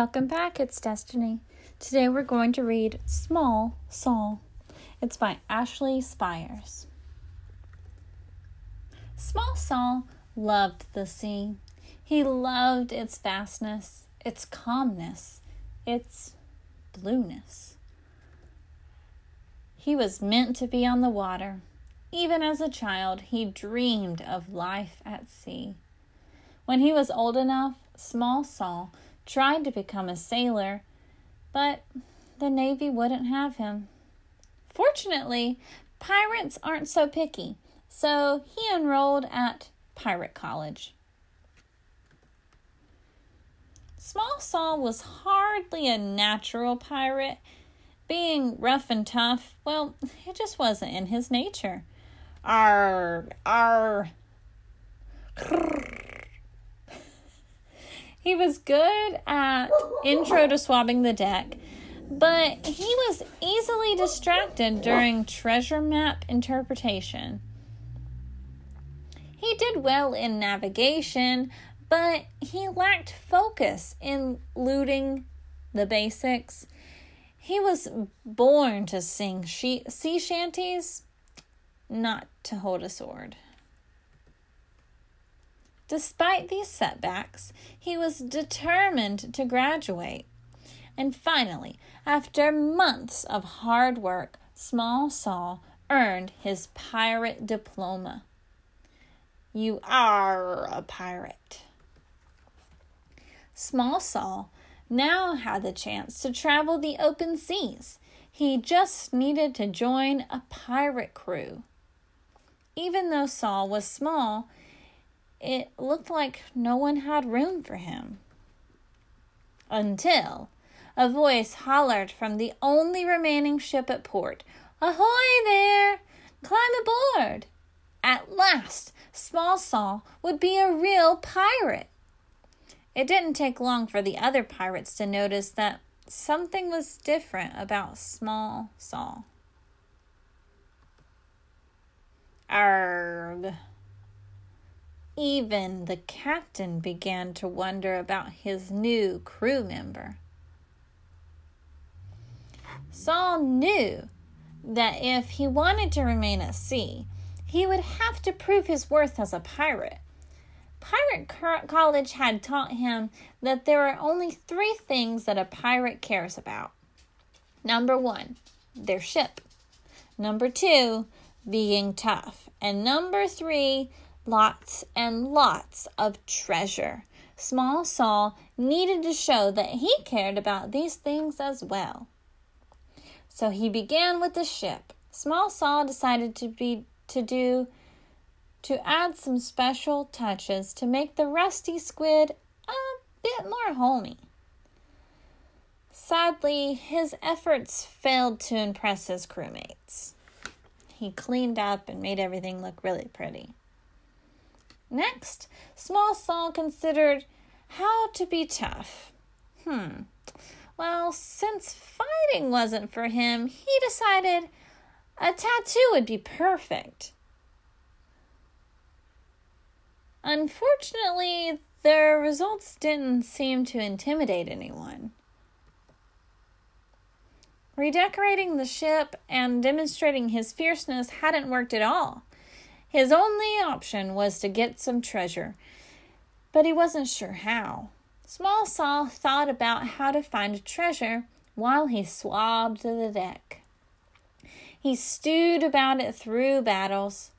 welcome back. It's Destiny. Today we're going to read Small Saul. It's by Ashley Spires. Small Saul loved the sea. He loved its vastness, its calmness, its blueness. He was meant to be on the water. Even as a child, he dreamed of life at sea. When he was old enough, small Saul tried to become a sailor, but the Navy wouldn't have him. Fortunately, pirates aren't so picky, so he enrolled at Pirate College. Small Saul was hardly a natural pirate. Being rough and tough, well, it just wasn't in his nature. Arr, arr. He was good at intro to swabbing the deck, but he was easily distracted during treasure map interpretation. He did well in navigation, but he lacked focus in looting the basics. He was born to sing she- sea shanties, not to hold a sword. Despite these setbacks, he was determined to graduate. And finally, after months of hard work, Small Saul earned his pirate diploma. You are a pirate. Small Saul now had the chance to travel the open seas. He just needed to join a pirate crew. Even though Saul was small, it looked like no one had room for him. Until a voice hollered from the only remaining ship at port Ahoy there! Climb aboard! At last, Small Saul would be a real pirate. It didn't take long for the other pirates to notice that something was different about Small Saul. Arg. Even the captain began to wonder about his new crew member. Saul knew that if he wanted to remain at sea, he would have to prove his worth as a pirate. Pirate College had taught him that there are only three things that a pirate cares about. Number one, their ship. Number two, being tough. And number three, lots and lots of treasure. Small Saul needed to show that he cared about these things as well. So he began with the ship. Small Saul decided to be to do to add some special touches to make the rusty squid a bit more homey. Sadly, his efforts failed to impress his crewmates. He cleaned up and made everything look really pretty. Next, Small Saul considered how to be tough. Hmm. Well, since fighting wasn't for him, he decided a tattoo would be perfect. Unfortunately, the results didn't seem to intimidate anyone. Redecorating the ship and demonstrating his fierceness hadn't worked at all. His only option was to get some treasure, but he wasn't sure how. Small Saul thought about how to find a treasure while he swabbed the deck. He stewed about it through battles.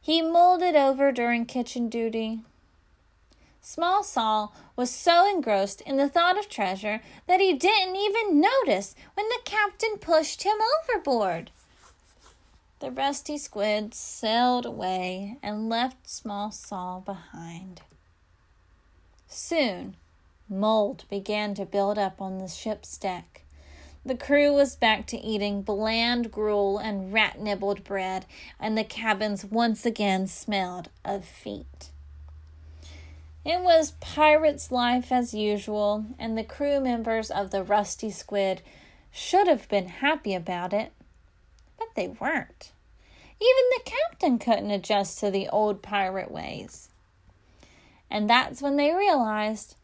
He mulled it over during kitchen duty. Small Saul was so engrossed in the thought of treasure that he didn't even notice when the captain pushed him overboard. The rusty squid sailed away and left small Saul behind. Soon, mold began to build up on the ship's deck. The crew was back to eating bland gruel and rat nibbled bread, and the cabins once again smelled of feet. It was pirate's life as usual, and the crew members of the Rusty Squid should have been happy about it but they weren't. Even the captain couldn't adjust to the old pirate ways. And that's when they realized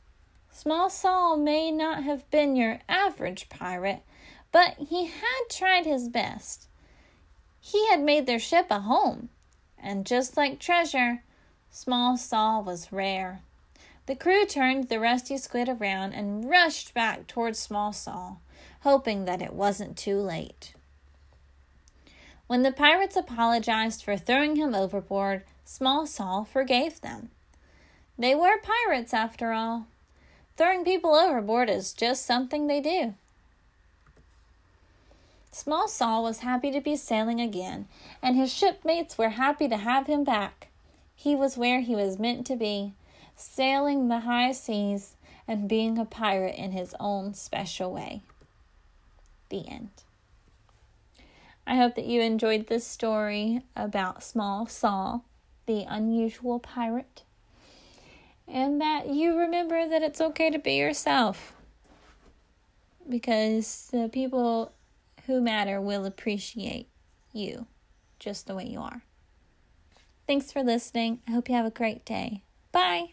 Small Saul may not have been your average pirate, but he had tried his best. He had made their ship a home, and just like treasure, Small Saul was rare. The crew turned the rusty squid around and rushed back towards Small Saul, hoping that it wasn't too late. When the pirates apologized for throwing him overboard, Small Saul forgave them. They were pirates, after all. Throwing people overboard is just something they do. Small Saul was happy to be sailing again, and his shipmates were happy to have him back. He was where he was meant to be, sailing the high seas and being a pirate in his own special way. The end. I hope that you enjoyed this story about Small Saul, the unusual pirate, and that you remember that it's okay to be yourself because the people who matter will appreciate you just the way you are. Thanks for listening. I hope you have a great day. Bye.